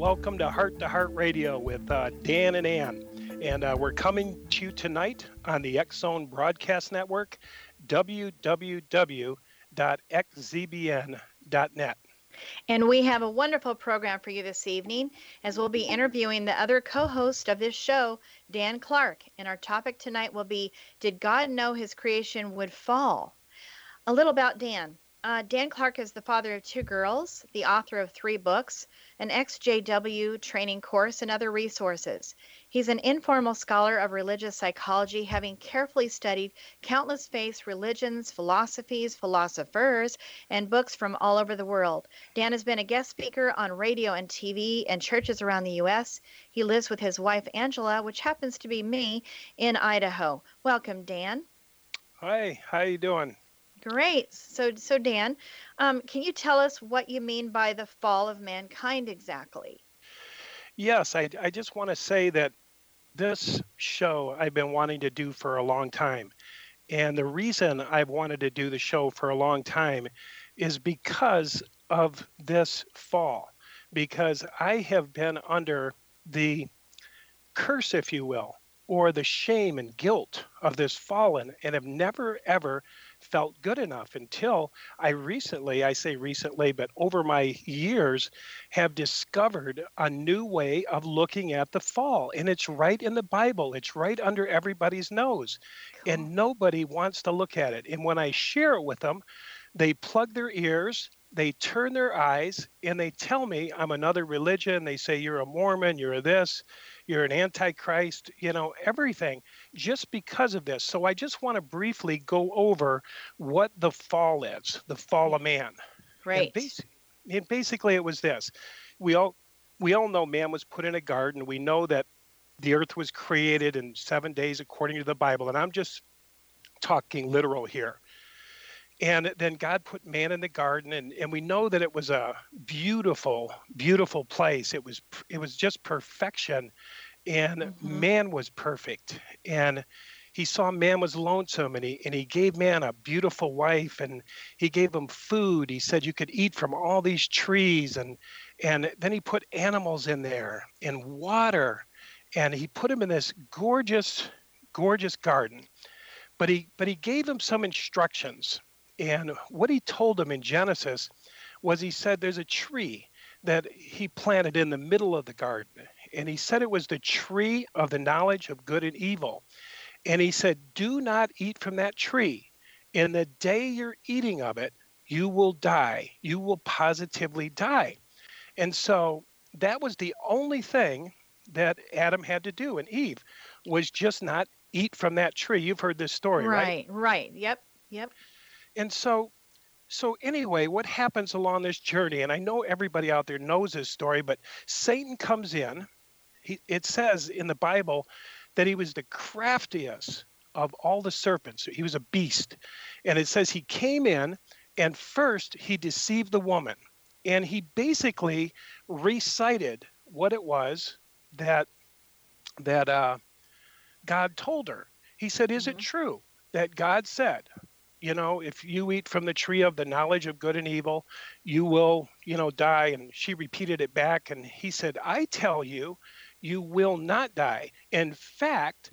Welcome to Heart to Heart Radio with uh, Dan and Ann. And uh, we're coming to you tonight on the Zone Broadcast Network, www.xzbn.net. And we have a wonderful program for you this evening as we'll be interviewing the other co host of this show, Dan Clark. And our topic tonight will be Did God know his creation would fall? A little about Dan. Uh, Dan Clark is the father of two girls, the author of three books, an Ex-JW training course, and other resources. He's an informal scholar of religious psychology, having carefully studied countless faiths, religions, philosophies, philosophers, and books from all over the world. Dan has been a guest speaker on radio and TV and churches around the U.S. He lives with his wife, Angela, which happens to be me, in Idaho. Welcome, Dan. Hi, how you doing? Great. So, so Dan, um, can you tell us what you mean by the fall of mankind exactly? Yes, I, I just want to say that this show I've been wanting to do for a long time. And the reason I've wanted to do the show for a long time is because of this fall, because I have been under the curse, if you will, or the shame and guilt of this fallen and have never ever felt good enough until I recently, I say recently, but over my years, have discovered a new way of looking at the fall. And it's right in the Bible, it's right under everybody's nose. And nobody wants to look at it. And when I share it with them, they plug their ears. They turn their eyes and they tell me I'm another religion. They say, You're a Mormon, you're this, you're an Antichrist, you know, everything just because of this. So I just want to briefly go over what the fall is, the fall of man. And Right. And basically, it was this: we all we all know man was put in a garden. We know that the earth was created in seven days according to the Bible, and I'm just talking literal here. And then God put man in the garden, and, and we know that it was a beautiful, beautiful place. It was it was just perfection, and mm-hmm. man was perfect. And he saw man was lonesome and he and he gave man a beautiful wife and he gave him food he said you could eat from all these trees and and then he put animals in there and water and he put him in this gorgeous gorgeous garden but he but he gave him some instructions and what he told them in genesis was he said there's a tree that he planted in the middle of the garden and he said it was the tree of the knowledge of good and evil and he said, Do not eat from that tree. In the day you're eating of it, you will die. You will positively die. And so that was the only thing that Adam had to do and Eve was just not eat from that tree. You've heard this story, right? Right, right. Yep. Yep. And so so anyway, what happens along this journey and I know everybody out there knows this story, but Satan comes in. He, it says in the Bible that he was the craftiest of all the serpents. He was a beast. And it says he came in and first he deceived the woman. And he basically recited what it was that that uh, God told her. He said, "Is mm-hmm. it true that God said, you know, if you eat from the tree of the knowledge of good and evil, you will, you know, die?" And she repeated it back, and he said, "I tell you you will not die. In fact,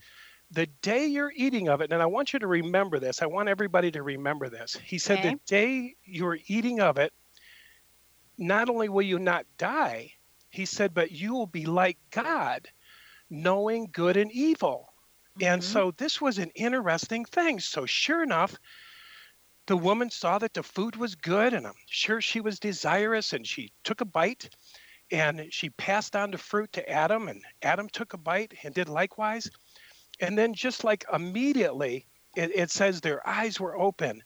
the day you're eating of it, and I want you to remember this, I want everybody to remember this. He said, okay. the day you're eating of it, not only will you not die, he said, but you will be like God, knowing good and evil. Mm-hmm. And so this was an interesting thing. So, sure enough, the woman saw that the food was good, and I'm sure she was desirous, and she took a bite and she passed on the fruit to Adam, and Adam took a bite and did likewise. And then, just like immediately, it, it says their eyes were open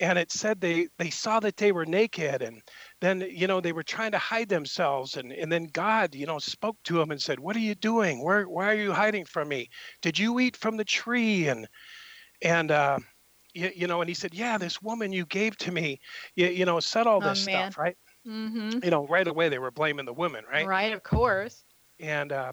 and it said they they saw that they were naked and then you know they were trying to hide themselves and and then god you know spoke to them and said what are you doing? Where why are you hiding from me? Did you eat from the tree? And and uh you, you know and he said yeah this woman you gave to me you, you know said all oh, this oh, stuff right Mm-hmm. You know, right away they were blaming the woman, right? Right, of course. And uh,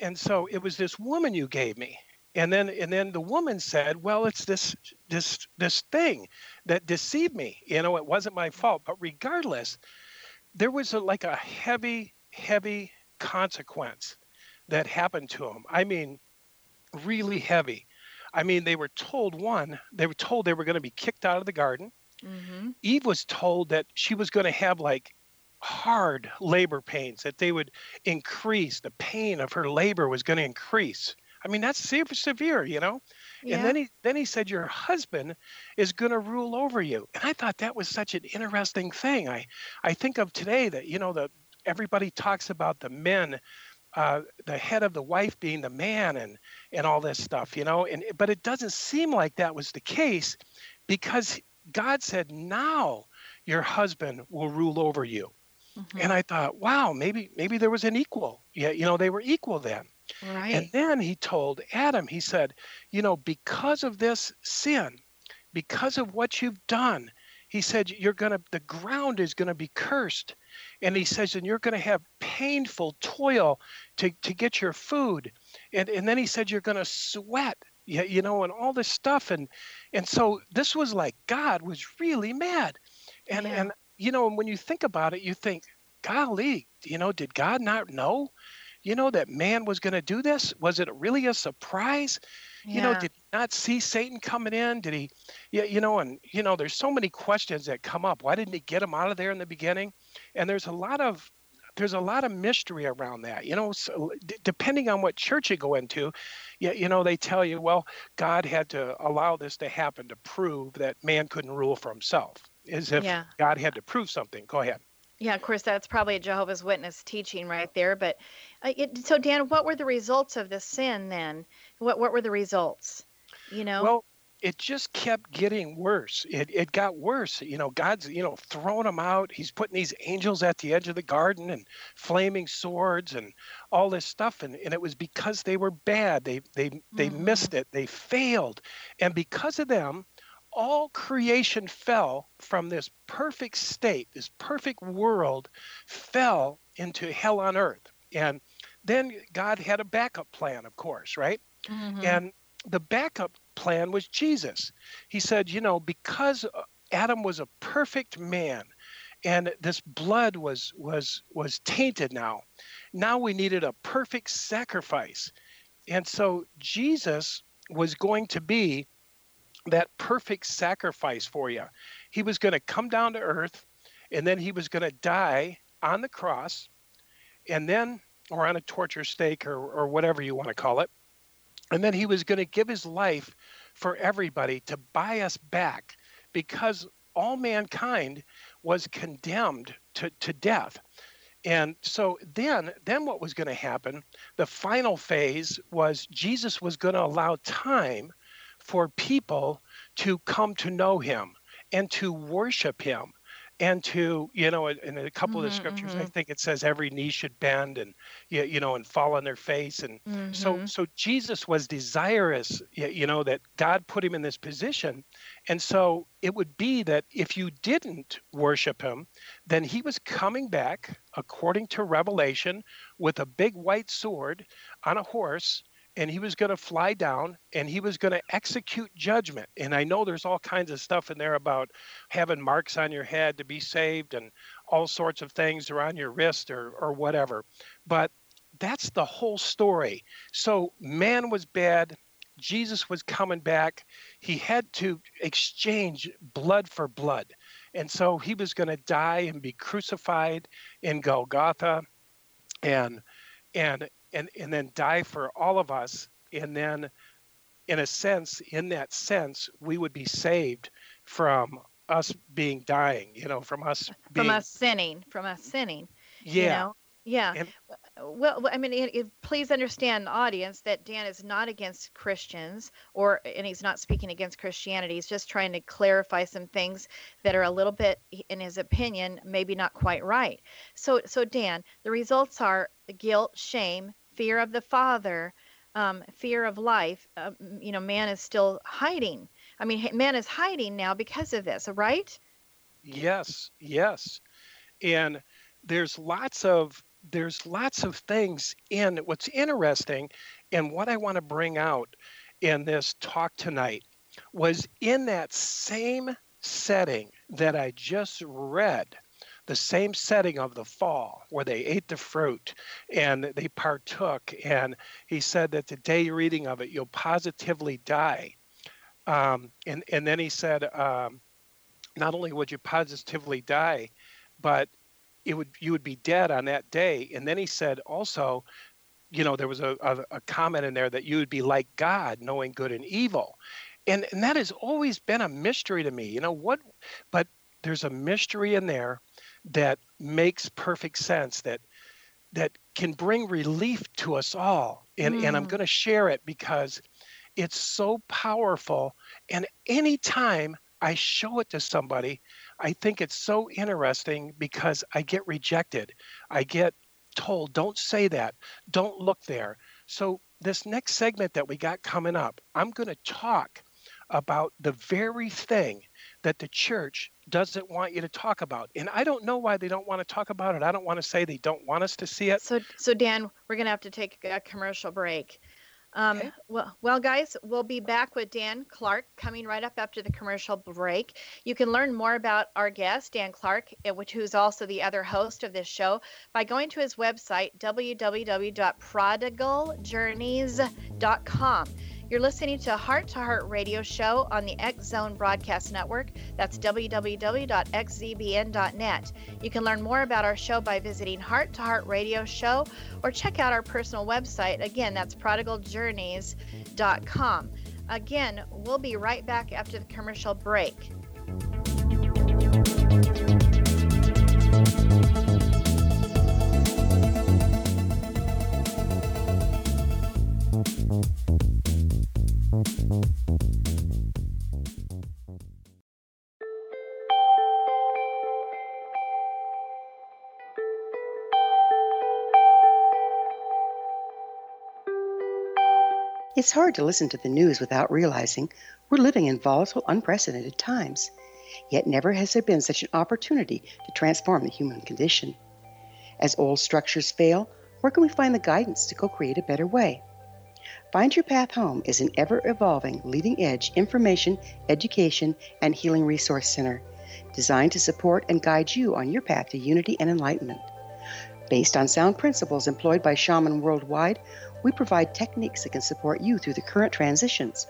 and so it was this woman you gave me, and then and then the woman said, "Well, it's this this this thing that deceived me. You know, it wasn't my fault." But regardless, there was a, like a heavy, heavy consequence that happened to him. I mean, really heavy. I mean, they were told one, they were told they were going to be kicked out of the garden. Mm-hmm. Eve was told that she was going to have like hard labor pains, that they would increase. The pain of her labor was going to increase. I mean, that's super severe, you know? Yeah. And then he then he said your husband is going to rule over you. And I thought that was such an interesting thing. I I think of today that you know the everybody talks about the men uh, the head of the wife being the man and and all this stuff, you know. And but it doesn't seem like that was the case because God said, now your husband will rule over you. Mm-hmm. And I thought, wow, maybe maybe there was an equal. Yeah, you know, they were equal then. Right. And then he told Adam, he said, you know, because of this sin, because of what you've done, he said you're going to the ground is going to be cursed. And he says and you're going to have painful toil to to get your food. And and then he said you're going to sweat you, you know, and all this stuff. And and so this was like God was really mad. And yeah. and you know, and when you think about it, you think, golly, you know, did God not know? You know that man was going to do this? Was it really a surprise? Yeah. You know, did he not see Satan coming in? Did he, yeah, you know, and you know, there's so many questions that come up. Why didn't he get him out of there in the beginning? And there's a lot of there's a lot of mystery around that. You know, so d- depending on what church you go into, you, you know, they tell you, well, God had to allow this to happen to prove that man couldn't rule for himself, as if yeah. God had to prove something. Go ahead. Yeah, of course, that's probably a Jehovah's Witness teaching right there. But uh, it, so, Dan, what were the results of the sin then? What what were the results? You know. Well, it just kept getting worse. It, it got worse. You know, God's, you know, throwing them out. He's putting these angels at the edge of the garden and flaming swords and all this stuff. And, and it was because they were bad. They, they, they Mm-hmm. missed it. They failed. And because of them, all creation fell from this perfect state, this perfect world fell into hell on earth. And then God had a backup plan, of course, right? Mhm. And the backup plan was Jesus. He said, you know, because uh, Adam was a perfect man and this blood was was was tainted now. Now we needed a perfect sacrifice. And so Jesus was going to be that perfect sacrifice for you. He was going to come down to earth and then he was going to die on the cross and then or on a torture stake or, or whatever you want to call it and then he was going to give his life for everybody to buy us back because all mankind was condemned to, to death. And so then then what was going to happen? The final phase was jesus was going to allow time for people to come to know him and to worship him and to you know in a couple of the scriptures i mhm. think it says every knee should bend and you, you know and fall on their face and so Mhm. so jesus was desirous you know that god put him in this position and so it would be that if you didn't worship him then he was coming back according to revelation with a big white sword on a horse and he was going to fly down and he was going to execute judgment. And i know there's all kinds of stuff in there about having marks on your head to be saved and all sorts of things or on your wrist or or whatever. But that's the whole story. So man was bad. Jesus was coming back. He had to exchange blood for blood. And so he was going to die and be crucified in golgotha. And and and and then die for all of us and then in a sense in that sense we would be saved from us being dying you know from us being from us sinning, from us sinning. yeah You know? Yeah. And- well, I mean, it, it, please understand, audience, that Dan is not against Christians, or and he's not speaking against Christianity. He's just trying to clarify some things that are a little bit, in his opinion, maybe not quite right. So, so Dan, the results are guilt, shame, fear of the Father, um, fear of life. Um, you know, man is still hiding. I mean, man is hiding now because of this, right? Yes, yes. And there's lots of there's lots of things in what's interesting and what I want to bring out in this talk tonight was in that same setting that I just read the same setting of the fall where they ate the fruit and they partook and he said that the day you're eating of it you'll positively die um, and and then he said um, not only would you positively die, but it would you would be dead on that day. And then he said also, you know, there was a, a, a comment in there that you would be like God, knowing good and evil. And and that has always been a mystery to me. You know what but there's a mystery in there that makes perfect sense that that can bring relief to us all. And and I'm Mm. going to share it because it's so powerful and anytime I show it to somebody, I think it's so interesting because I get rejected. I get told, don't say that, don't look there. So, this next segment that we got coming up, I'm going to talk about the very thing that the church doesn't want you to talk about. And I don't know why they don't want to talk about it. I don't want to say they don't want us to see it. So, so Dan, we're gonna have to take a commercial break. Um, Okay. Well, well, guys, we'll be back with Dan Clark coming right up after the commercial break. You can learn more about our guest, Dan Clark, eh, which who's also the other host of this show, by going to his website www.prodigaljourneys.com. You're listening to a Heart to Heart Radio Show on the X Zone Broadcast Network. That's www.xzbn.net. You can learn more about our show by visiting Heart to Heart Radio Show or check out our personal website. Again, that's prodigaljourneys.com. Again, we'll be right back after the commercial break. It's hard to listen to the news without realizing we're living in volatile, unprecedented times. Yet never has there been such an opportunity to transform the human condition. As old structures fail, where can we find the guidance to co create a better way? Find Your Path Home is an ever evolving, leading edge information, education, and healing resource center designed to support and guide you on your path to unity and enlightenment. Based on sound principles employed by shaman worldwide, we provide techniques that can support you through the current transitions,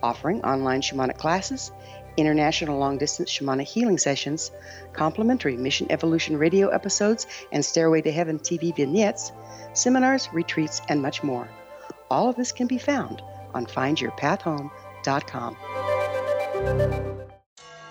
offering online shamanic classes, international long distance shamanic healing sessions, complimentary Mission Evolution radio episodes and Stairway to Heaven TV vignettes, seminars, retreats, and much more. All of this can be found on findyourpathhome.com.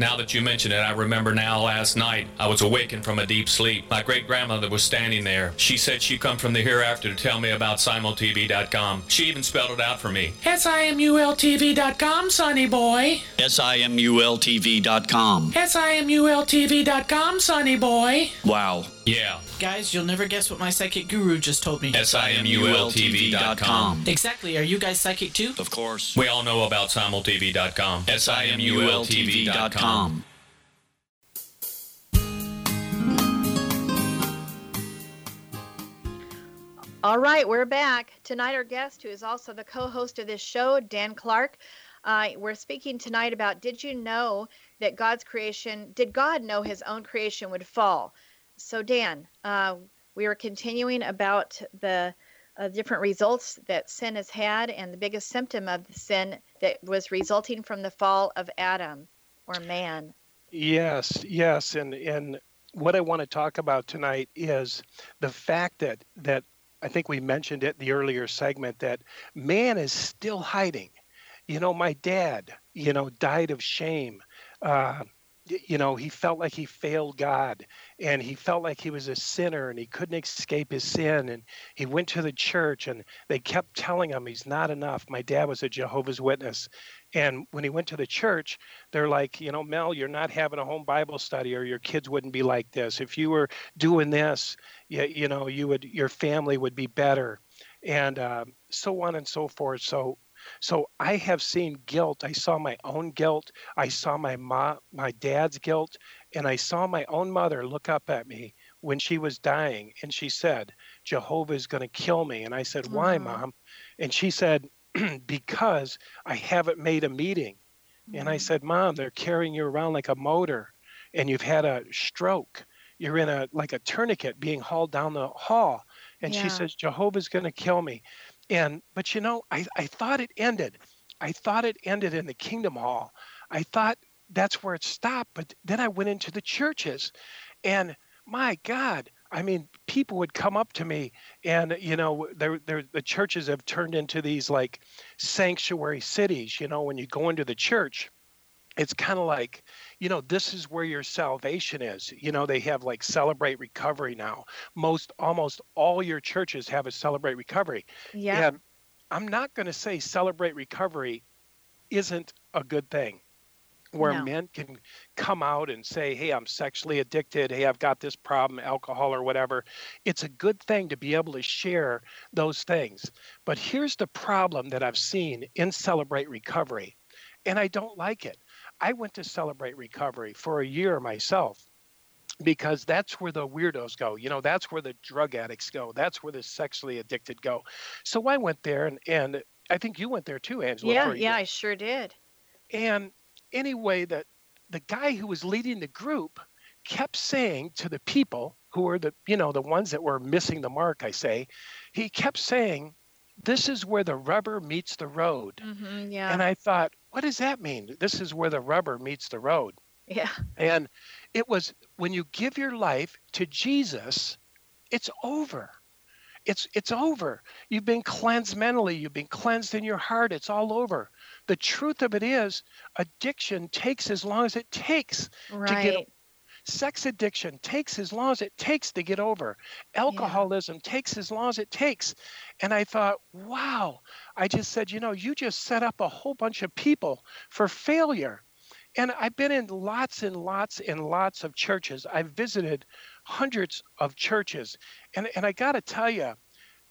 Now that you mention it, I remember now last night I was awakened from a deep sleep. My great grandmother was standing there. She said she'd come from the hereafter to tell me about simultv.com. She even spelled it out for me. S-I-M-U-L-T-V.com, sonny boy. S-I-M-U-L-T-V.com. S-I-M-U-L-T-V.com, sonny boy. Wow. Yeah. Guys, you'll never guess what my psychic guru just told me. S-I-M-U-L-T-V.com. Exactly. Are you guys psychic too? Of course. We all know about simultv.com. S-I-M-U-L-T-V.com. All right, we're back. Tonight, our guest, who is also the co host of this show, Dan Clark. Uh, we're speaking tonight about Did you know that God's creation, did God know his own creation would fall? So, Dan, uh, we are continuing about the uh, different results that sin has had and the biggest symptom of the sin that was resulting from the fall of Adam or man. Yes, yes, and and what I want to talk about tonight is the fact that that I think we mentioned it the earlier segment that man is still hiding. You know, my dad, you know, died of shame. Uh, you know, he felt like he failed God and he felt like he was a sinner and he couldn't escape his sin. And he went to the church and they kept telling him he's not enough. My dad was a Jehovah's Witness. And when he went to the church, they're like, you know, Mel, you're not having a home Bible study or your kids wouldn't be like this. If you were doing this, you, you know, you would, your family would be better. And uh, so on and so forth. So so I have seen guilt. I saw my own guilt. I saw my mom, my dad's guilt, and I saw my own mother look up at me when she was dying, and she said, "Jehovah is going to kill me." And I said, "Why, Mhm. mom?" And she said, "Because I haven't made a meeting." And I said, "Mom, they're carrying you around like a motor, and you've had a stroke. You're in a like a tourniquet being hauled down the hall." And Yeah. she says, "Jehovah's going to kill me." And but you know, I, I thought it ended. I thought it ended in the Kingdom Hall. I thought that's where it stopped. But then I went into the churches, and my God, I mean, people would come up to me, and you know, they're, they're, the churches have turned into these like sanctuary cities. You know, when you go into the church, it's kind of like you know this is where your salvation is. You know they have like celebrate recovery now. Most almost all your churches have a celebrate recovery. Yeah. and i'm not going to say celebrate recovery isn't a good thing where No. men can come out and say hey i'm sexually addicted. Hey i've got this problem alcohol or whatever. It's a good thing to be able to share those things. But here's the problem that i've seen in celebrate recovery and i don't like it I went to celebrate recovery for a year myself because that's where the weirdos go. You know, that's where the drug addicts go. That's where the sexually addicted go. So I went there and, and I think you went there too, Angela. Yeah, yeah. I sure did. And anyway, that the guy who was leading the group kept saying to the people who were the, you know, the ones that were missing the mark, I say, he kept saying, this is where the rubber meets the road. hmm yeah. And I thought, what does that mean? This is where the rubber meets the road. yeah. And it was when you give your life to Jesus, it's over. It's it's over. You've been cleansed mentally, you've been cleansed in your heart, it's all over. the truth of it is, addiction takes as long as it takes to get Right. Sex addiction takes as long as it takes to get over. Alcoholism takes as long as it takes. And i thought wow. I just said you know you just set up a whole bunch of people for failure. And i've been in lots and lots and lots of churches. I've visited hundreds of churches. And, and i got to tell you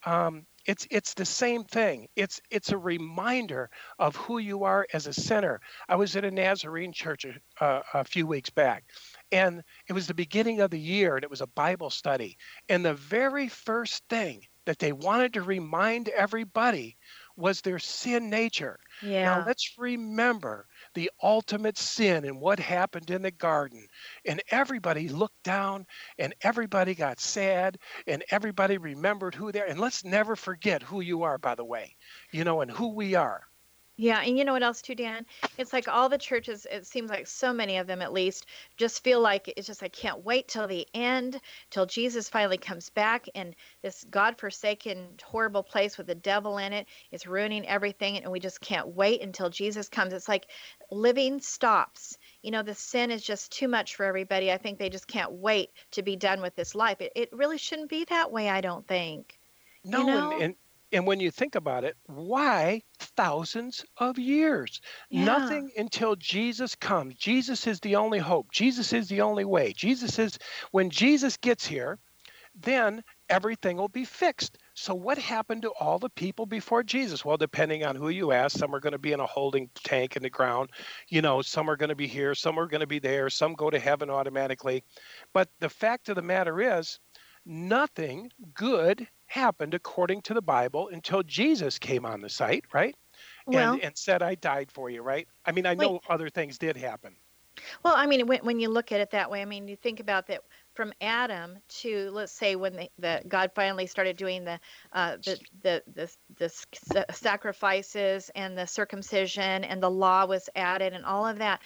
um, it's it's the same thing. It's it's a reminder of who you are as a sinner. I was at a Nazarene church uh, a few weeks back, and it was the beginning of the year, and it was a Bible study. And the very first thing that they wanted to remind everybody was their sin nature. Yeah. Now let's remember the ultimate sin and what happened in the garden. And everybody looked down and everybody got sad and everybody remembered who they are. And let's never forget who you are, by the way, you know, and who we are. Yeah, and you know what else too, Dan? It's like all the churches, it seems like so many of them at least, just feel like it's just I can't wait till the end, till Jesus finally comes back and this godforsaken horrible place with the devil in it, is ruining everything and we just can't wait until Jesus comes. It's like living stops. You know, the sin is just too much for everybody. I think they just can't wait to be done with this life. It, it really shouldn't be that way, I don't think. No, you know? and, and and when you think about it, why thousands of years? Yeah. Nothing until Jesus comes. Jesus is the only hope. Jesus is the only way. Jesus is when Jesus gets here, then everything will be fixed. So what happened to all the people before Jesus? Well, depending on who you ask, some are going to be in a holding tank in the ground. You know, some are going to be here, some are going to be there, some go to heaven automatically. But the fact of the matter is, nothing good happened according to the Bible until Jesus came on the site, right? Well- and, and said, I died for you, right? I mean, I know other things did happen. Well, I mean, when, when you look at it that way, I mean, you think about that from Adam to let's say when the, the God finally started doing the uh, the, the the the sacrifices and the circumcision and the law was added and all of that.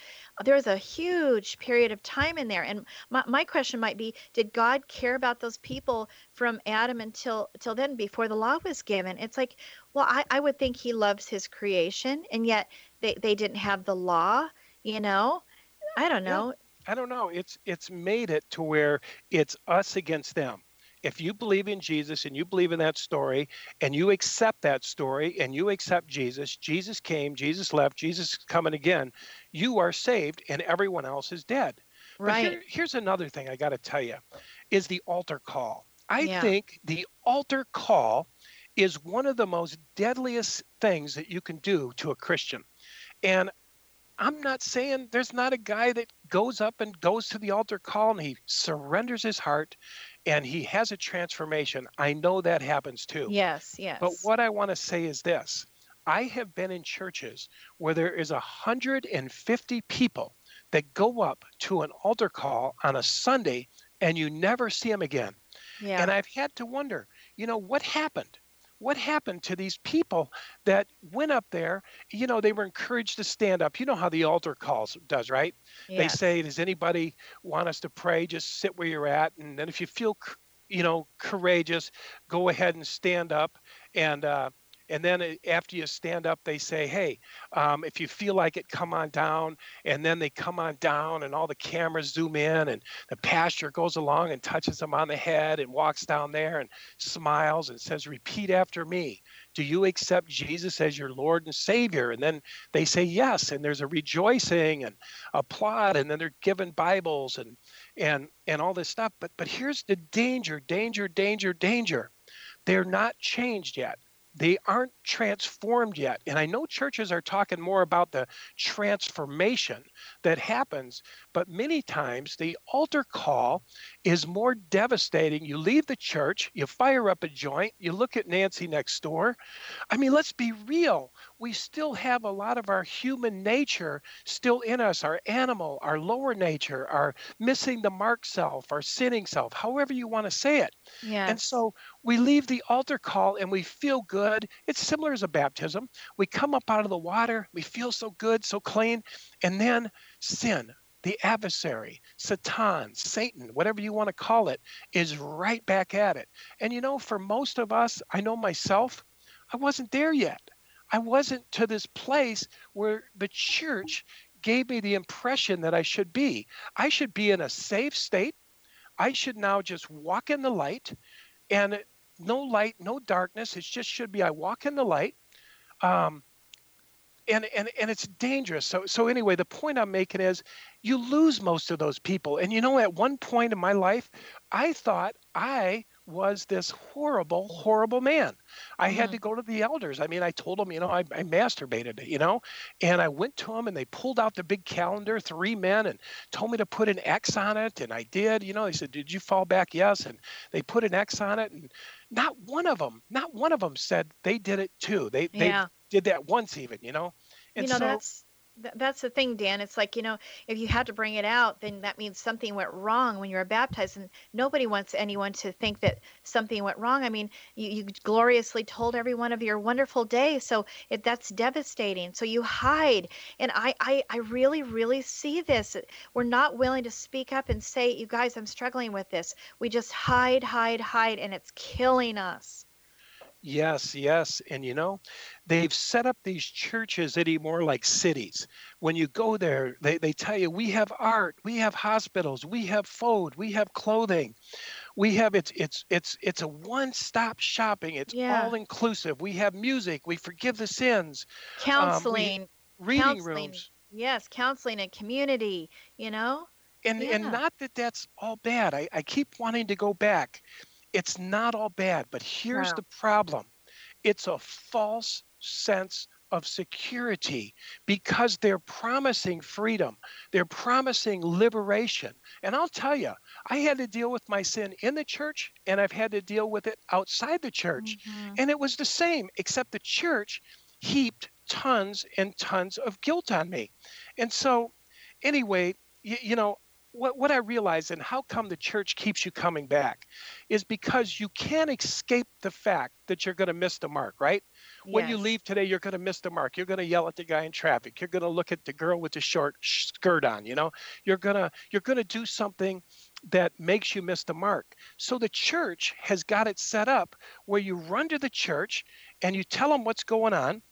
There was a huge period of time in there, and my, my question might be: Did God care about those people from Adam until till then, before the law was given? It's like, well, I, I would think He loves His creation, and yet they they didn't have the law, you know. I don't know. I don't know. It's it's made it to where it's us against them. If you believe in Jesus and you believe in that story and you accept that story and you accept Jesus, Jesus came, Jesus left, Jesus is coming again, you are saved and everyone else is dead. Right. here- here's another thing I got to tell you is the altar call. I Yeah. think the altar call is one of the most deadliest things that you can do to a Christian. And I'm not saying there's not a guy that goes up and goes to the altar call and he surrenders his heart and he has a transformation. I know that happens too. Yes, yes. But what I want to say is this I have been in churches where there is 150 people that go up to an altar call on a Sunday and you never see them again. Yeah. And I've had to wonder, you know, what happened? What happened to these people that went up there? You know, they were encouraged to stand up. You know how the altar calls does, right? They say, "Does anybody want us to pray? Just sit where you're at, and then if you feel, you know, courageous, go ahead and stand up." And uh, and then uh, after you stand up, they say, "Hey, um, if you feel like it, come on down." And then they come on down, and all the cameras zoom in, and the pastor goes along and touches them on the head and walks down there and smiles and says, "Repeat after me." Do you accept Jesus as your Lord and Savior? And then they say yes, and there's a rejoicing and applaud, and then they're given Bibles and and and all this stuff. But but here's the danger, danger, danger, danger. They're not changed yet. They aren't transformed yet. And I know churches are talking more about the transformation that happens, but many times the altar call is more devastating. You leave the church, you fire up a joint, you look at Nancy next door. I mean, let's be real. We still have a lot of our human nature still in us, our animal, our lower nature, our missing the mark self, our sinning self, however you want to say it. Yes. And so we leave the altar call and we feel good. It's similar as a baptism. We come up out of the water, we feel so good, so clean, and then sin, the adversary, Satan, Satan, whatever you want to call it, is right back at it. And you know, for most of us, I know myself, I wasn't there yet. I wasn't to this place where the church gave me the impression that I should be. I should be in a safe state. I should now just walk in the light and no light, no darkness. It just should be I walk in the light. Um, and, and and it's dangerous. So so anyway, the point I'm making is you lose most of those people. And you know, at one point in my life, I thought I was this horrible, horrible man. I had to Mm-hmm. go to the elders. I mean, I told them, you know, I, I masturbated, you know, and I went to them and they pulled out the big calendar, three men, and told me to put an X on it. And I did, you know, they said, Did you fall back? Yes. And they put an X on it. And not one of them, not one of them said they did it too. They, they did that once even, you know? And you know so, that's th- that's the thing dan it's like you know if you had to bring it out then that means something went wrong when you were baptized and nobody wants anyone to think that something went wrong. I mean you, you gloriously told everyone of your wonderful day so it, that's devastating. So you hide and I, I i really really see this. We're not willing to speak up and say you guys i'm struggling with this. We just hide hide hide and it's killing us Yes, yes. And you know, they've set up these churches anymore like cities. When you go there, they, they tell you we have art, we have hospitals, we have food, we have clothing. We have it's it's it's it's a one-stop shopping. It's Yeah. all inclusive. We have music, we forgive the sins. um, counseling reading counseling, rooms. yes counseling and community you know and and not that that's all bad I, I keep wanting to go back it's not all bad but here's No. the problem. It's a false sense of security because they're promising freedom. They're promising liberation. And i'll tell you i had to deal with my sin in the church and i've had to deal with it outside the church. Mm-hmm. and it was the same except the church heaped tons and tons of guilt on me. And so anyway, you, you know, what, what I realize and how come the church keeps you coming back is because you can't escape the fact that you're going to miss the mark, right? When you leave today, you're going to miss the mark. You're going to yell at the guy in traffic. You're going to look at the girl with the short skirt on, you know? You're going to you're going to do something that makes you miss the mark. So the church has got it set up where you run to the church and you tell them what's going on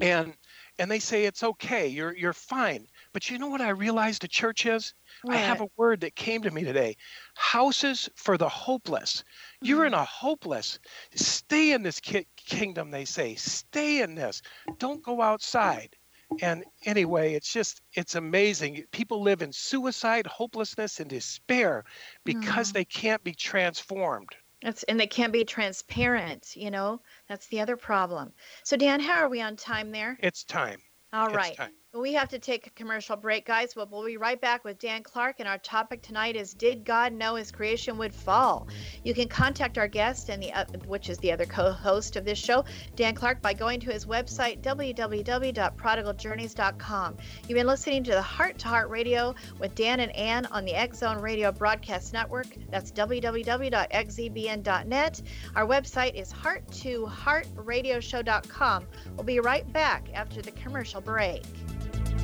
and and they say it's okay you're you're fine but you know what i realized the church is i have a word that came to me today houses for the hopeless you're in a hopeless stay in this ki- kingdom they say stay in this don't go outside and anyway it's just it's amazing people live in suicide hopelessness and despair because Mhm. they can't be transformed That's and they can't be transparent, you know. That's the other problem. So Dan, how are we on time there? it's time All It's right. time. We have to take a commercial break, guys, but we'll be right back with Dan Clark. And our topic tonight is Did God Know His Creation Would Fall? You can contact our guest, and the uh, which is the other co host of this show, Dan Clark, by going to his website, www.prodigaljourneys.com. You've been listening to the Heart to Heart Radio with Dan and Ann on the X Zone Radio Broadcast Network. That's www.xzbn.net. Our website is heart2heartradioshow.com. We'll be right back after the commercial break.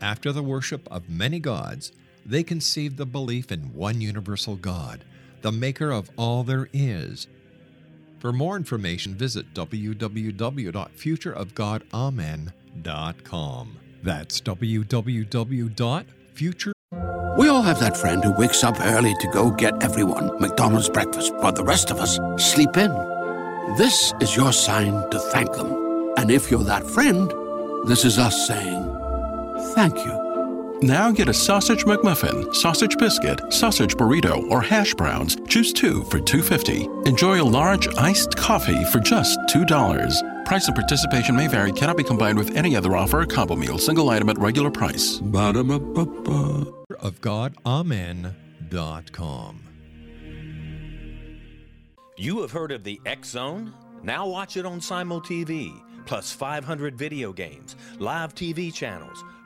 after the worship of many gods, they conceived the belief in one universal God, the maker of all there is. For more information, visit www.futureofgodamen.com. That's www.future we all have that friend who wakes up early to go get everyone McDonald's breakfast, while the rest of us sleep in. This is your sign to thank them. And if you're that friend, this is us saying thank you. Now get a sausage McMuffin, sausage biscuit, sausage burrito, or hash browns. Choose two for $2.50. Enjoy a large iced coffee for just $2. Price and participation may vary, cannot be combined with any other offer or combo meal, single item at regular price. Ba-da-ba-ba-ba of God, Amen.com. You have heard of the X Zone? Now watch it on Simul TV, plus 500 video games, live TV channels,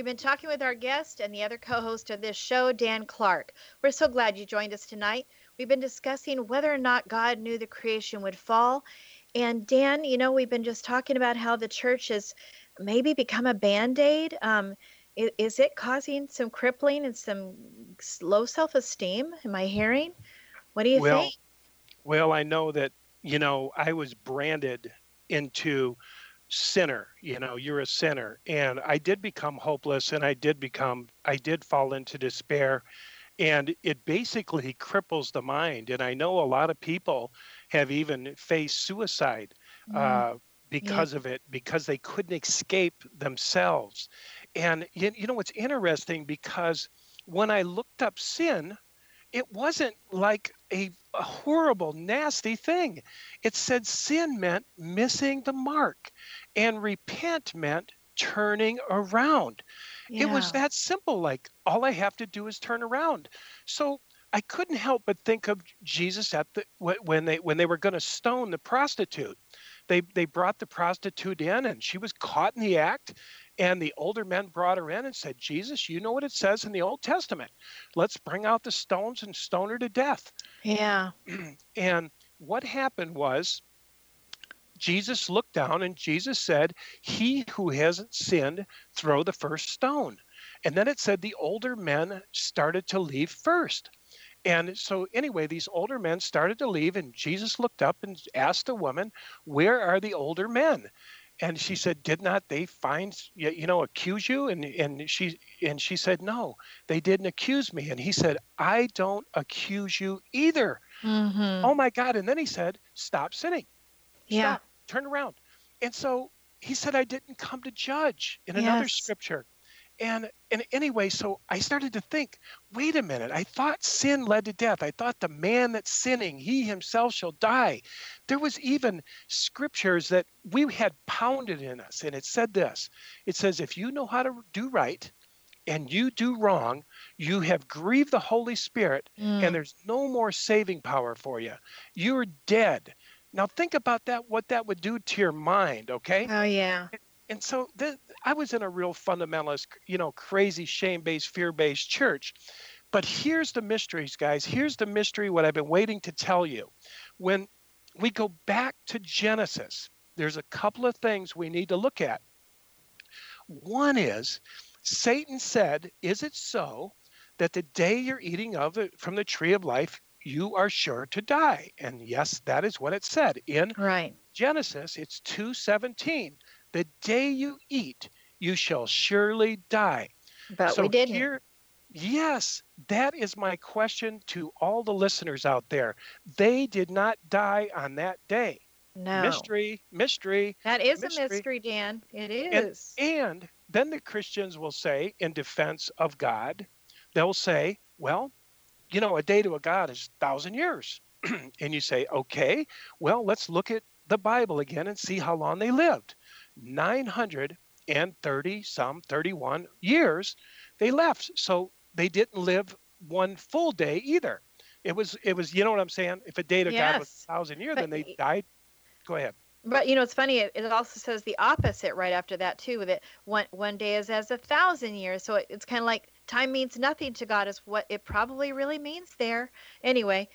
We've been talking with our guest and the other co host of this show, Dan Clark. We're so glad you joined us tonight. We've been discussing whether or not God knew the creation would fall and Dan, you know, we've been just talking about how the church has maybe become a band aid. Um, is, is, it causing some crippling and some low self esteem? Am I hearing? What do you well, think? Well, I know that, you know, I was branded into sinner you know you're a sinner and i did become hopeless and i did become i did fall into despair and it basically cripples the mind and i know a lot of people have even faced suicide mm-hmm. uh, because yeah. of it, because they couldn't escape themselves. And you, you know what's interesting because when I looked up sin, it wasn't like a, a, horrible, nasty thing. It said sin meant missing the mark, and repent meant turning around. Yeah. It was that simple. Like all I have to do is turn around. So I couldn't help but think of Jesus at the when they when they were going to stone the prostitute. They they brought the prostitute in and she was caught in the act and the older men brought her in and said, "Jesus, you know what it says in the Old Testament. Let's bring out the stones and stone her to death." Yeah. and what happened was Jesus looked down and Jesus said, "He who hasn't sinned, throw the first stone." And then it said the older men started to leave first. And so, anyway, these older men started to leave, and Jesus looked up and asked the woman, Where are the older men? And she said, Did not they find, you know, accuse you? And, and, she, and she said, No, they didn't accuse me. And he said, I don't accuse you either. Mm-hmm. Oh my God. And then he said, Stop sinning. Stop. Yeah. Turn around. And so he said, I didn't come to judge in another scripture and and anyway so i started to think wait a minute i thought sin led to death i thought the man that's sinning he himself shall die there was even scriptures that we had pounded in us and it said this it says if you know how to do right and you do wrong you have grieved the holy spirit mm. and there's no more saving power for you you're dead Now think about that, what that would do to your mind, okay? Oh yeah. And so th- I was in a real fundamentalist, you know, crazy shame-based, fear-based church. But here's the mysteries, guys. Here's the mystery what I've been waiting to tell you. When we go back to Genesis, there's a couple of things we need to look at. One is Satan said, Is it so that the day you're eating of it from the tree of life, you are sure to die? And yes, that is what it said in right. Genesis. It's 217. The day you eat, you shall surely die. But so we didn't. Here, yes, that is my question to all the listeners out there. They did not die on that day. No. Mystery, mystery. That is mystery. a mystery, Dan. It is. And, and then the Christians will say, in defense of God, they'll say, well, you know, a day to a God is a thousand years. and you say, okay, well, let's look at the Bible again and see how long they lived. 930 some 31 years they left. So they didn't live one full day either. It was, it was, you know what I'm saying? If a day to God was a thousand years, then they died. Go ahead. But you know, it's funny. It, it also says the opposite right after that too. That one one day is as a thousand years. So it, it's kind of like time means nothing to God is what it probably really means there. Anyway,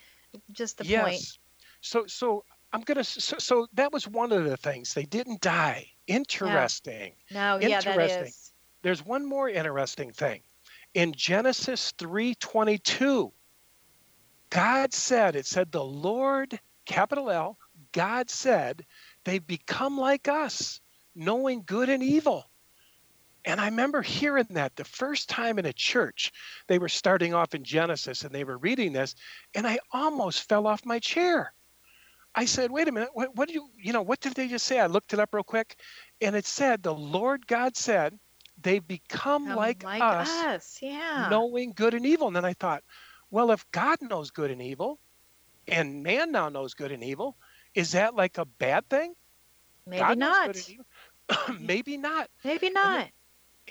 just the yes. point. So so I'm gonna so, so that was one of the things they didn't die. Interesting. No, yeah, that Interesting. is. There's one more interesting thing. In Genesis 3:22, God said, it said the Lord, capital L, God said, they've become like us, knowing good and evil. And I remember hearing that the first time in a church. They were starting off in Genesis and they were reading this, and I almost fell off my chair. I said, wait a minute, what, what do you, you know, what did they just say? I looked it up real quick, and it said, the Lord God said, they've become like, like us, us, yeah. knowing good and evil. And then I thought, well, if God knows good and evil, and man now knows good and evil, is that like a bad thing? Maybe God not. and? Maybe not. Maybe not.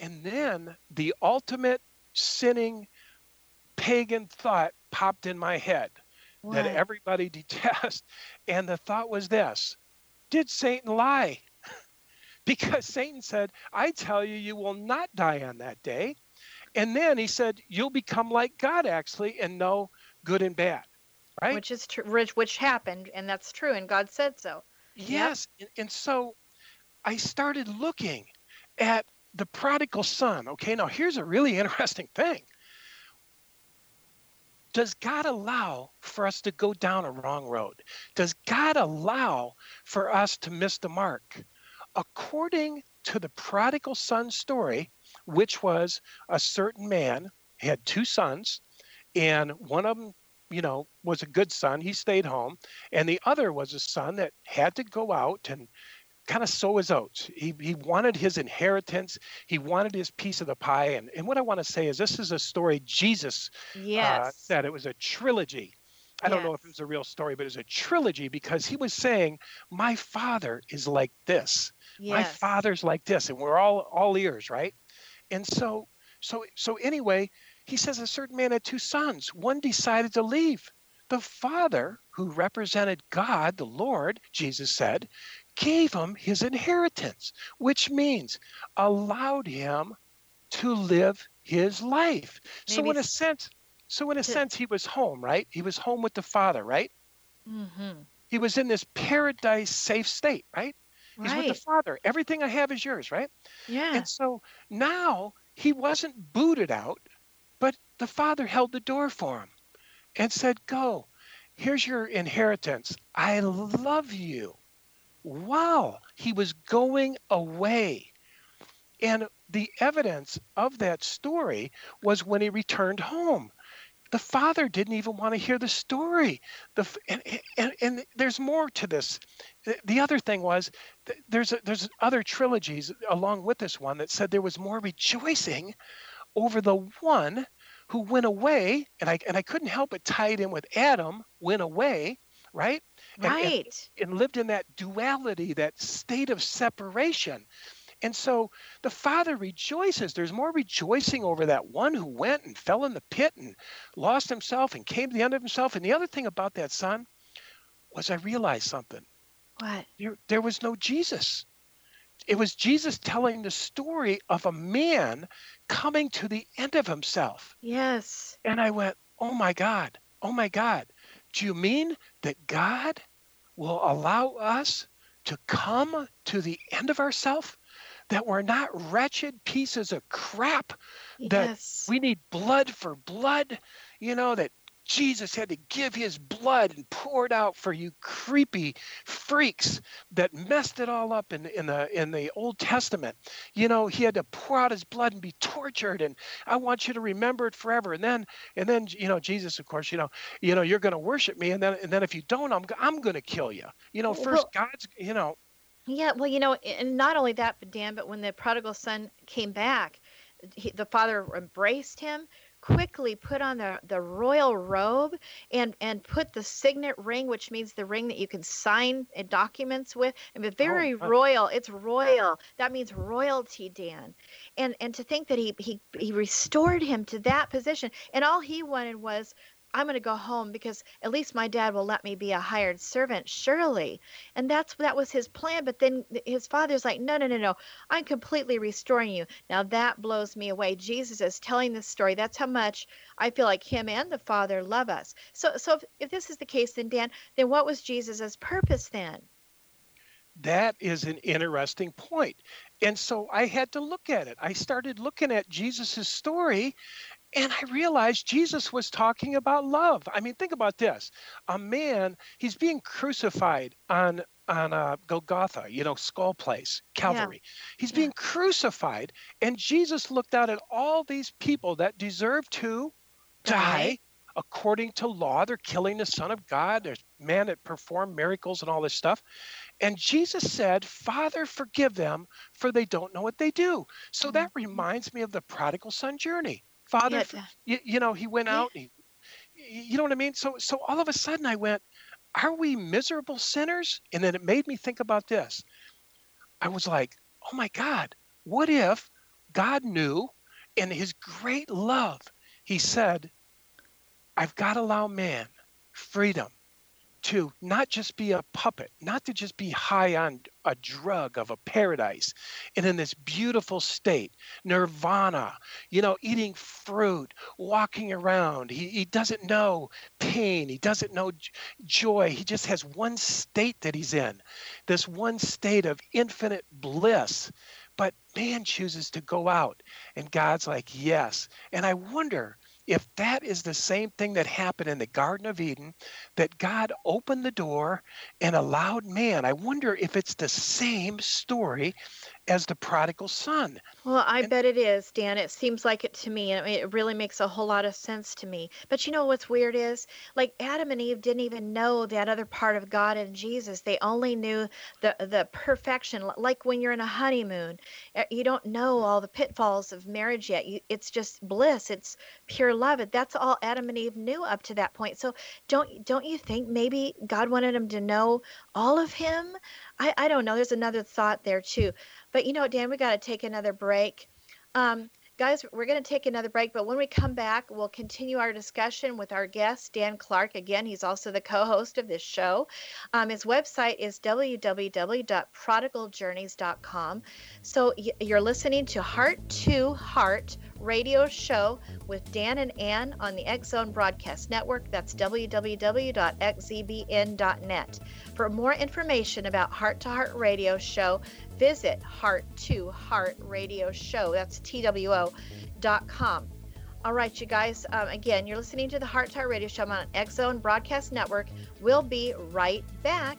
And then the ultimate sinning pagan thought popped in my head that everybody detests. And the thought was this Did Satan lie? because Satan said, I tell you, you will not die on that day. And then he said, You'll become like God, actually, and know good and bad. Right? Which is true. Which, which happened, and that's true, and God said so. Yep. Yes. And, and so I started looking at the prodigal son. Okay, now here's a really interesting thing. Does God allow for us to go down a wrong road? Does God allow for us to miss the mark? According to the prodigal son story, which was a certain man had two sons, and one of them you know, was a good son. He stayed home. And the other was a son that had to go out and kind of sow his oats. He, he wanted his inheritance. He wanted his piece of the pie. And, and what I want to say is this is a story Jesus uh, Yes. said. It was a trilogy. I don't know if it was a real story, but it was a trilogy because he was saying, My father is like this. My father's like this. And we're all all ears, right? And so so so anyway, he says a certain man had two sons. One decided to leave. The father, who represented God, the Lord, Jesus said, gave him his inheritance, which means allowed him to live his life. so in a sense, so in a to- sense he was home, right? He was home with the father, right? Mm-hmm. He was in this paradise safe state, right? He's with the father. Everything I have is yours, right? Yeah. And so now he wasn't booted out, but the father held the door for him and said, Go, here's your inheritance. I love you. Wow, he was going away. And the evidence of that story was when he returned home. The father didn't even want to hear the story. The, and, and, and there's more to this. The, the other thing was there's there's other trilogies along with this one that said there was more rejoicing over the one who went away, and I and I couldn't help but tie it in with Adam went away, right? And- and- Right. and lived in that duality, that state of separation. And so the father rejoices. There's more rejoicing over that one who went and fell in the pit and lost himself and came to the end of himself. And the other thing about that son was I realized something. What? There, there was no Jesus. It was Jesus telling the story of a man coming to the end of himself. Yes. And I went, oh my God, oh my God. Do you mean that God will allow us to come to the end of ourselves? That we're not wretched pieces of crap, that we need blood for blood, you know, that Jesus had to give his blood and pour it out for you creepy freaks that messed it all up in, in the in the Old Testament. You know, he had to pour out his blood and be tortured and I want you to remember it forever. And then and then you know, Jesus of course, you know, you know, you're going to worship me and then and then if you don't, I'm I'm going to kill you. You know, first Well- God's, you know, Yeah, well, you know, and not only that, but Dan, but when the prodigal son came back, he, the father embraced him, quickly put on the, the royal robe, and and put the signet ring, which means the ring that you can sign documents with. I mean, very uh, royal. It's royal. That means royalty, Dan. And and to think that he he he restored him to that position, and all he wanted was. I'm going to go home because at least my dad will let me be a hired servant, surely. And that's that was his plan. But then his father's like, no, no, no, no. I'm completely restoring you. Now that blows me away. Jesus is telling this story. That's how much I feel like him and the father love us. So, so if, if this is the case, then Dan, then what was Jesus's purpose then? That is an interesting point. And so I had to look at it. I started looking at Jesus' story and I realized Jesus was talking about love. I mean, think about this. A man, he's being crucified on on uh, Golgotha, you know, skull place, Calvary. He's being crucified, and Jesus looked out at all these people that deserve to die according to law. They're killing the Son of God. There's men that perform miracles and all this stuff. And Jesus said, Father, forgive them, for they don't know what they do. So that reminds me of the prodigal son journey. Father, Yeah, you, you know, he went out, he, you know what I mean? So, so all of a sudden I went, are we miserable sinners? And then it made me think about this. I was like, oh my God, what if God knew in his great love, he said, I've got to allow man freedom to not just be a puppet, not to just be high on a drug of a paradise and in this beautiful state, nirvana, you know, eating fruit, walking around. He, he doesn't know pain, he doesn't know joy. He just has one state that he's in, this one state of infinite bliss. But man chooses to go out, and God's like, yes. And I wonder if that is the same thing that happened in the Garden of Eden, that God opened the door and allowed man. I wonder if it's the same story as the prodigal son. Well, I bet it is, Dan. It seems like it to me, and it really makes a whole lot of sense to me. But you know what's weird is, like Adam and Eve didn't even know that other part of God and Jesus. They only knew the the perfection. Like when you're in a honeymoon, uh, you don't know all the pitfalls of marriage yet. You, it's just bliss. It's pure love. And That's all Adam and Eve knew up to that point. So don't don't you think maybe God wanted them to know all of Him? I I don't know. There's another thought there too. But you know, what, Dan, we got to take another break. Um, guys, we're going to take another break, but when we come back, we'll continue our discussion with our guest, Dan Clark. Again, he's also the co host of this show. Um, his website is www.prodigaljourneys.com. So y- you're listening to Heart to Heart radio show with Dan and Ann on the X Zone Broadcast Network. That's www.xzbn.net. For more information about Heart to Heart Radio Show, visit Heart to Heart Radio Show. That's TWO dot. All right, you guys. Um, again, you're listening to the Heart to Heart Radio Show I'm on X Zone Broadcast Network. We'll be right back.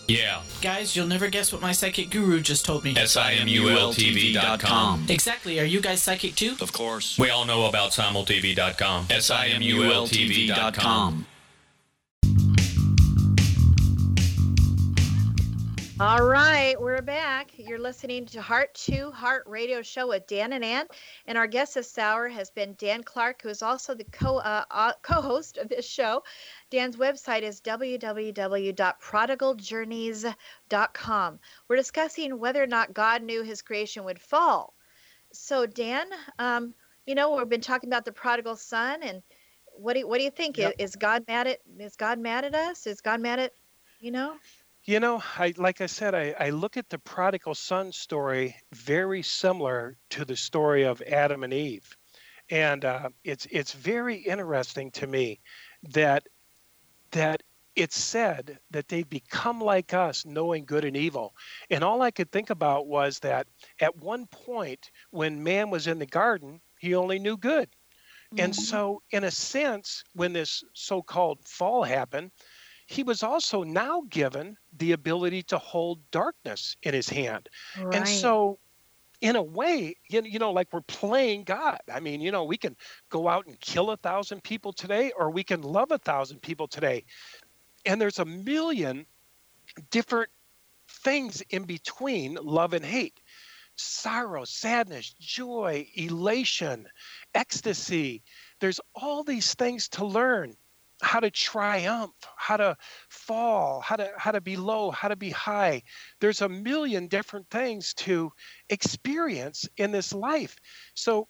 Yeah. Guys, you'll never guess what my psychic guru just told me. S-I-M-U-L-T-V.com. Exactly. Are you guys psychic too? Of course. We all know about simultv.com. S-I-M-U-L-T-V.com. All right, we're back. You're listening to Heart to Heart Radio Show with Dan and Ann, and our guest this hour has been Dan Clark, who is also the co uh, uh, co-host of this show. Dan's website is www.prodigaljourneys.com. We're discussing whether or not God knew His creation would fall. So, Dan, um, you know we've been talking about the prodigal son, and what do you, what do you think? Yep. Is God mad at is God mad at us? Is God mad at you know? You know, I like I said, I, I look at the prodigal son story very similar to the story of Adam and Eve, and uh, it's it's very interesting to me that that it said that they become like us, knowing good and evil. And all I could think about was that at one point when man was in the garden, he only knew good. And mm-hmm. so, in a sense, when this so called fall happened, he was also now given the ability to hold darkness in his hand. And so, in a way, you, know, like we're playing God. I mean, you know, we can go out and kill a thousand people today, or we can love a thousand people today. And there's a million different things in between love and hate sorrow, sadness, joy, elation, ecstasy. There's all these things to learn how to triumph, how to fall, how to how to be low, how to be high. There's a million different things to experience in this life. So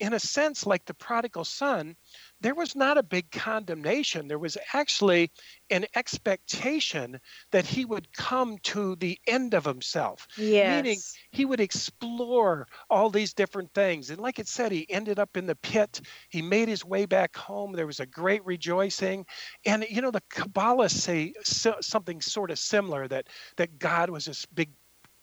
in a sense like the prodigal son, there was not a big condemnation. There was actually an expectation that he would come to the end of himself. Yes. Meaning he would explore all these different things. And like it said, he ended up in the pit. He made his way back home. There was a great rejoicing. And you know, the Kabbalists say so, something sort of similar that that God was this big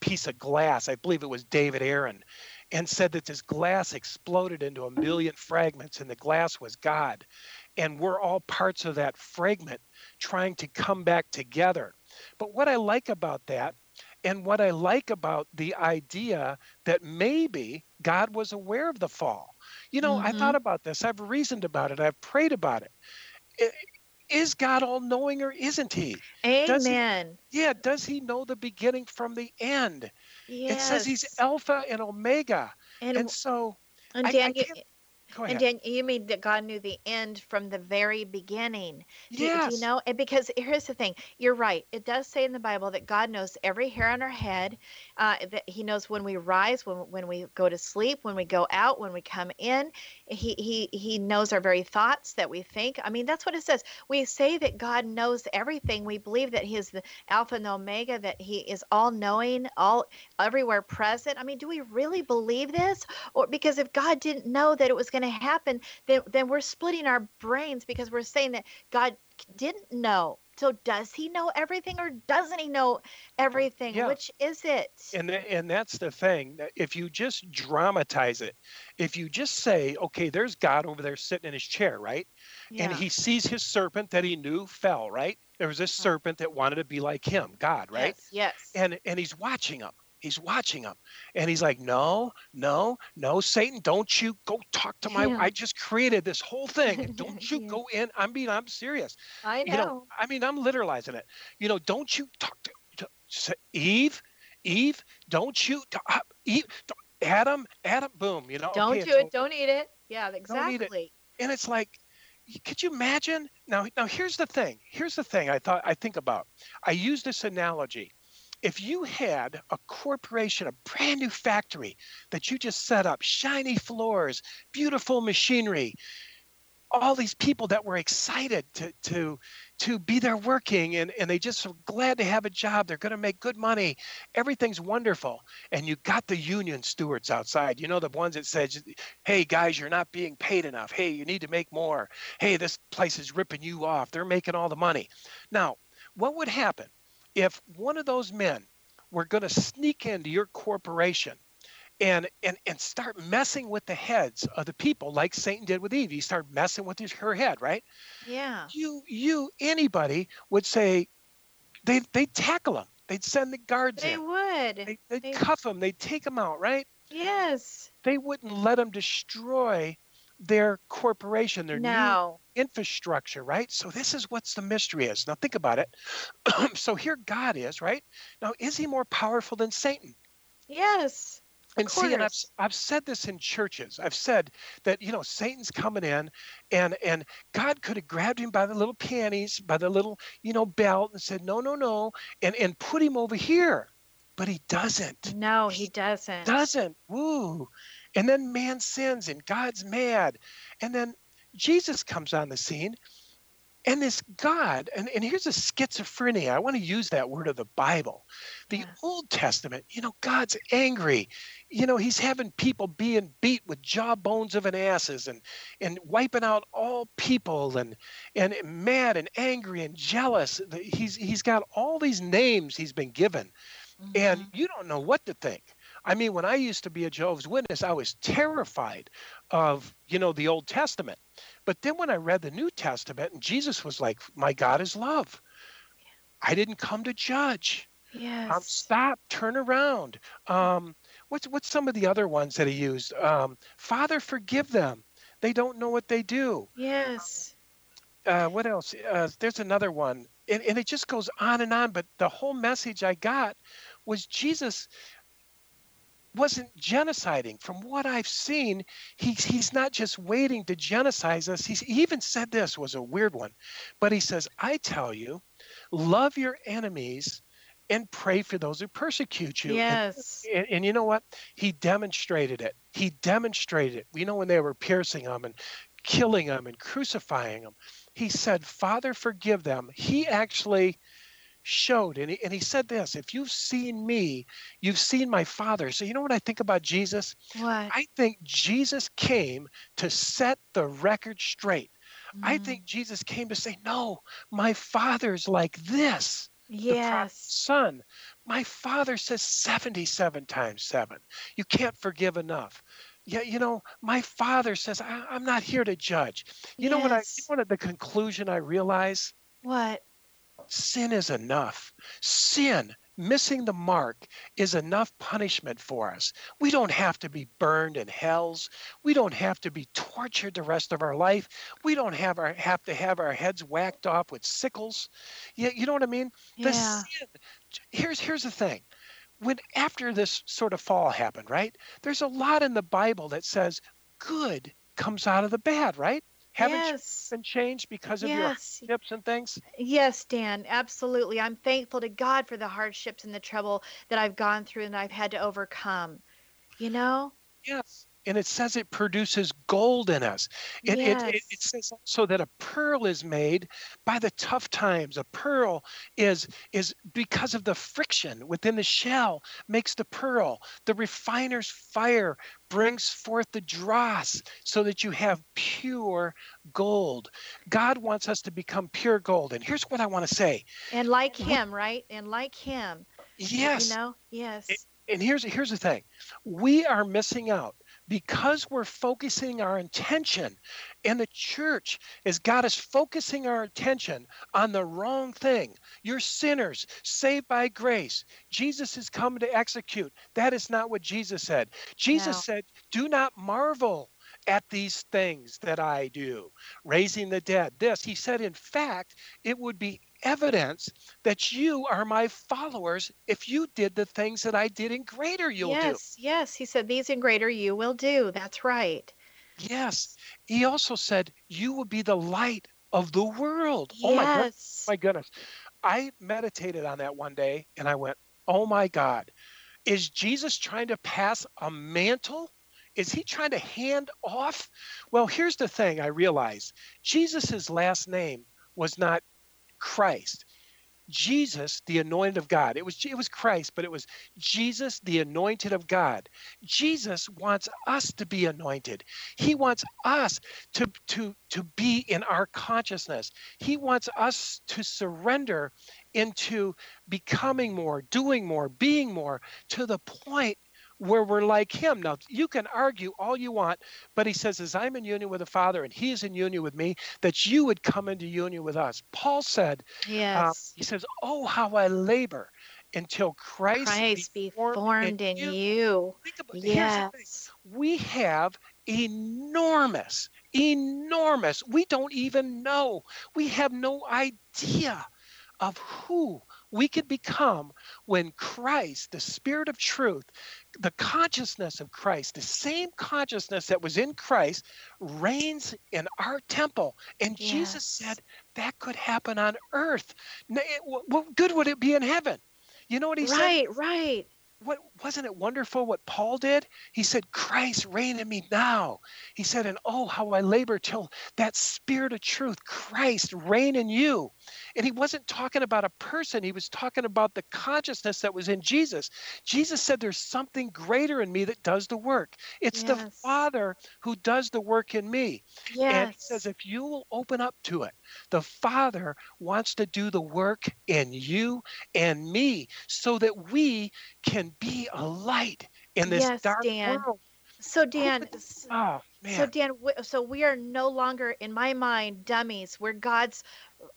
piece of glass. I believe it was David Aaron, and said that this glass exploded into a million fragments, and the glass was God. And we're all parts of that fragment trying to come back together. But what I like about that, and what I like about the idea that maybe God was aware of the fall. You know, I Mhm. thought about this, I've reasoned about it, I've prayed about it. I- Is God all knowing or isn't he? Does he- Amen. yeah, does he know the beginning from the end? Yes. It says he's Alpha and Omega. And, And so and I- I You, and. Dan, you mean that God knew the end from the very beginning? Do, you- do you know? And because here's the thing, you're right. It does say in the Bible that God knows every hair on our head. Uh, that He knows when we rise, when when we go to sleep, when we go out, when we come in. He he he knows our very thoughts that we think. I mean, that's what it says. We say that God knows everything. We believe that He is the Alpha and the Omega. That He is all knowing, all everywhere present. I mean, do we really believe this? Or because if God didn't know that it was going to happen, then then we're splitting our brains because we're saying that God didn't know So does he know everything or doesn't he know oh, everything? Yeah. Which is it? And tha- and that's the thing. If you just dramatize it, if you just say, okay, there's God over there sitting in his chair, right? And he sees his serpent that he knew fell, right? There was this uh-huh. serpent that wanted to be like him, God, right? Yes. Yes. And and he's watching him. He's watching him. And he's like, "No, no, no, Satan, don't you go talk to my Yeah. I just created this whole thing. And don't you go in. I mean, I'm serious. I You know, know. I mean, I'm literalizing it. You know, don't you talk to, to Eve, Eve, don't you, to- uh, Eve, don't- Adam, Adam, boom, you know. Don't okay, do it. Don't eat it. Yeah, Don't it. exactly. and it's like could you imagine now now here's the thing here's the thing i thought i think about i use this analogy if you had a corporation a brand new factory that you just set up shiny floors beautiful machinery all these people that were excited to to to be there working and, and they just so glad to have a job they're going to make good money everything's wonderful and you got the union stewards outside you know the ones that said hey guys you're not being paid enough. Hey you need to make more. Hey this place is ripping you off. They're making all the money. Now what would happen if one of those men were going to sneak into your corporation and and and start messing with the heads of the people like Satan did with Eve. He started messing with his, her head, right? Yeah. You you anybody would say they they'd tackle him. They'd send the guards They in. would. They, they'd They- cuff him. They'd take him out, right? Yes. They wouldn't let him destroy their corporation, their No. Infrastructure, right? So this is what's the mystery is. Now think about it. so here God is, right? Now is he more powerful than Satan? Yes. And Of see, and I've. I've said this in churches. I've said that, you know, Satan's coming in and and God could have grabbed him by the little panties, by the little, you know, belt and said, no, no, no, and, and put him over here. But he doesn't. No, he doesn't. Doesn't. Woo. And then man sins and God's mad. And then Jesus comes on the scene and this God, and, and here's a schizophrenia. I want to use that word of the Bible. The Old Testament, you know, God's angry. You know, he's having people being beat with jawbones of an asses and and wiping out all people and and mad and angry and jealous. He's he's got all these names he's been given. And mm-hmm. you don't know what to think. I mean, when I used to be a Jehovah's Witness, I was terrified of, you know, the Old Testament. But then when I read the New Testament and Jesus was like, My God is love. I didn't come to judge. Yes. Um, stop, turn around. Um, what's what's some of the other ones that he used? Um, Father, forgive them. They don't know what they do. Yes. Uh, what else? Uh, there's another one, and, and it just goes on and on. But the whole message I got was Jesus wasn't genociding. From what I've seen, he's he's not just waiting to genocide us. He's, he even said this was a weird one, but he says, "I tell you, love your enemies." And pray for those who persecute you. And- Yes. and, and you know what? He demonstrated it. He demonstrated it. You know, when they were piercing him and killing him and crucifying him, he said, Father, forgive them. He actually showed, and he, and he said this if you've seen me, you've seen my Father. So, you know what I think about Jesus? What? I think Jesus came to set the record straight. I think mm. Jesus came to say, No, my Father's like this Yes. son. My father says 77 times 7. You can't forgive enough. Yeah, you know, my father says I, I'm not here to judge. You know what I you know what the conclusion I realize? What? Sin is enough. Sin, missing the mark, is enough punishment for us. We don't have to be burned in hells. We don't have to be tortured the rest of our life. We don't have our have to have our heads whacked off with sickles. Yeah, you know what I mean? The Yeah. sin. Here's here's the thing. When after this sort of fall happened, right? There's a lot in the Bible that says good comes out of the bad, right? Haven't you Yes. been changed because of Yes. your hardships and things? Yes, Dan, absolutely. I'm thankful to God for the hardships and the trouble that I've gone through and I've had to overcome. You know? Yes. And it says it produces gold in us. It, yes. it, it, it, says also that a pearl is made by the tough times. A pearl is is because of the friction within the shell makes the pearl. The refiner's fire brings forth the dross so that you have pure gold. God wants us to become pure gold. And here's what I want to say. And like him, right? And like him. Yes. You know? Yes. And here's here's the thing. We are missing out because we're focusing our intention and the church has got us focusing our attention on the wrong thing. You're sinners, saved by grace. Jesus is come to execute. That is not what Jesus said. Jesus No. said, Do not marvel at these things that I do, raising the dead. This, he said, in fact, it would be evidence that you are my followers if you did the things that I did and greater you'll do. yes, yes. He said, These and greater you will do. That's right. Yes. He also said, You will be the light of the world. Oh my, God, Yes. my goodness. I meditated on that one day and I went, Oh my God. Is Jesus trying to pass a mantle? Is he trying to hand off? Well, here's the thing I realized Jesus' last name was not Christ. Jesus, the anointed of God. It was it was Christ, but it was Jesus, the anointed of God. Jesus wants us to be anointed. He wants us to to to be in our consciousness. He wants us to surrender into becoming more, doing more, being more to the point where we're like him. Now, you can argue all you want, but he says, as I'm in union with the Father and he is in union with me, that you would come into union with us. Paul said, uh, Yes. he says, Oh, how I labor until Christ, Christ be be formed in you. Think about- here's the thing. Yes. We have enormous, enormous, we don't even know, we have no idea of who we could become when Christ, the Spirit of truth, the consciousness of Christ, the same consciousness that was in Christ, reigns in our temple. And Jesus said that could happen on earth. It- eh, What good would it be in heaven? You know what he said? Right, right. what wasn't it wonderful what Paul did? He said, Christ reign in me now. He said, and oh, how I labor till that spirit of truth, Christ reign in you. And he wasn't talking about a person, he was talking about the consciousness that was in Jesus. Jesus said, There's something greater in me that does the work. It's the Father who does the work in me. Yes. And he says, if you will open up to it, the Father wants to do the work in you and me so that we can be a light in this Yes, dark Dan. world. So Dan, Oh, man. so Dan, so we are no longer, in my mind, dummies. We're God's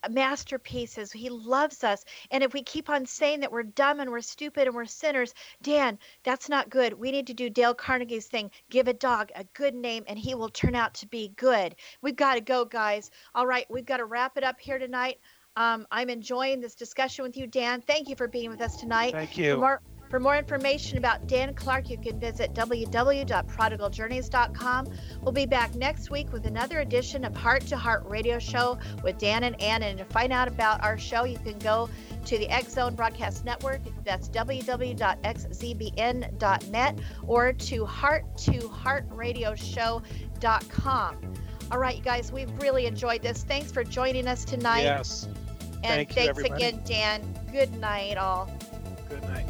masterpieces. He loves us, and if we keep on saying that we're dumb and we're stupid and we're sinners, Dan, that's not good. We need to do Dale Carnegie's thing: give a dog a good name, and he will turn out to be good. We've got to go, guys. All right, we've got to wrap it up here tonight. Um, I'm enjoying this discussion with you, Dan. Thank you for being with us tonight. Thank you. More, for more information about Dan Clark, you can visit www.prodigaljourneys.com. We'll be back next week with another edition of Heart to Heart Radio Show with Dan and Ann. And to find out about our show, you can go to the X Zone Broadcast Network. That's www.xzbn.net or to hearttoheartradioshow.com. All right, you guys, we've really enjoyed this. Thanks for joining us tonight. Yes. And Thank you, thanks everybody. again, Dan. Good night, all. Good night.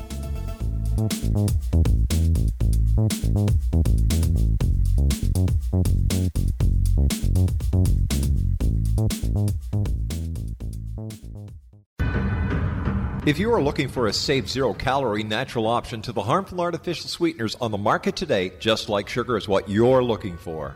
If you are looking for a safe, zero calorie natural option to the harmful artificial sweeteners on the market today, Just Like Sugar is what you're looking for.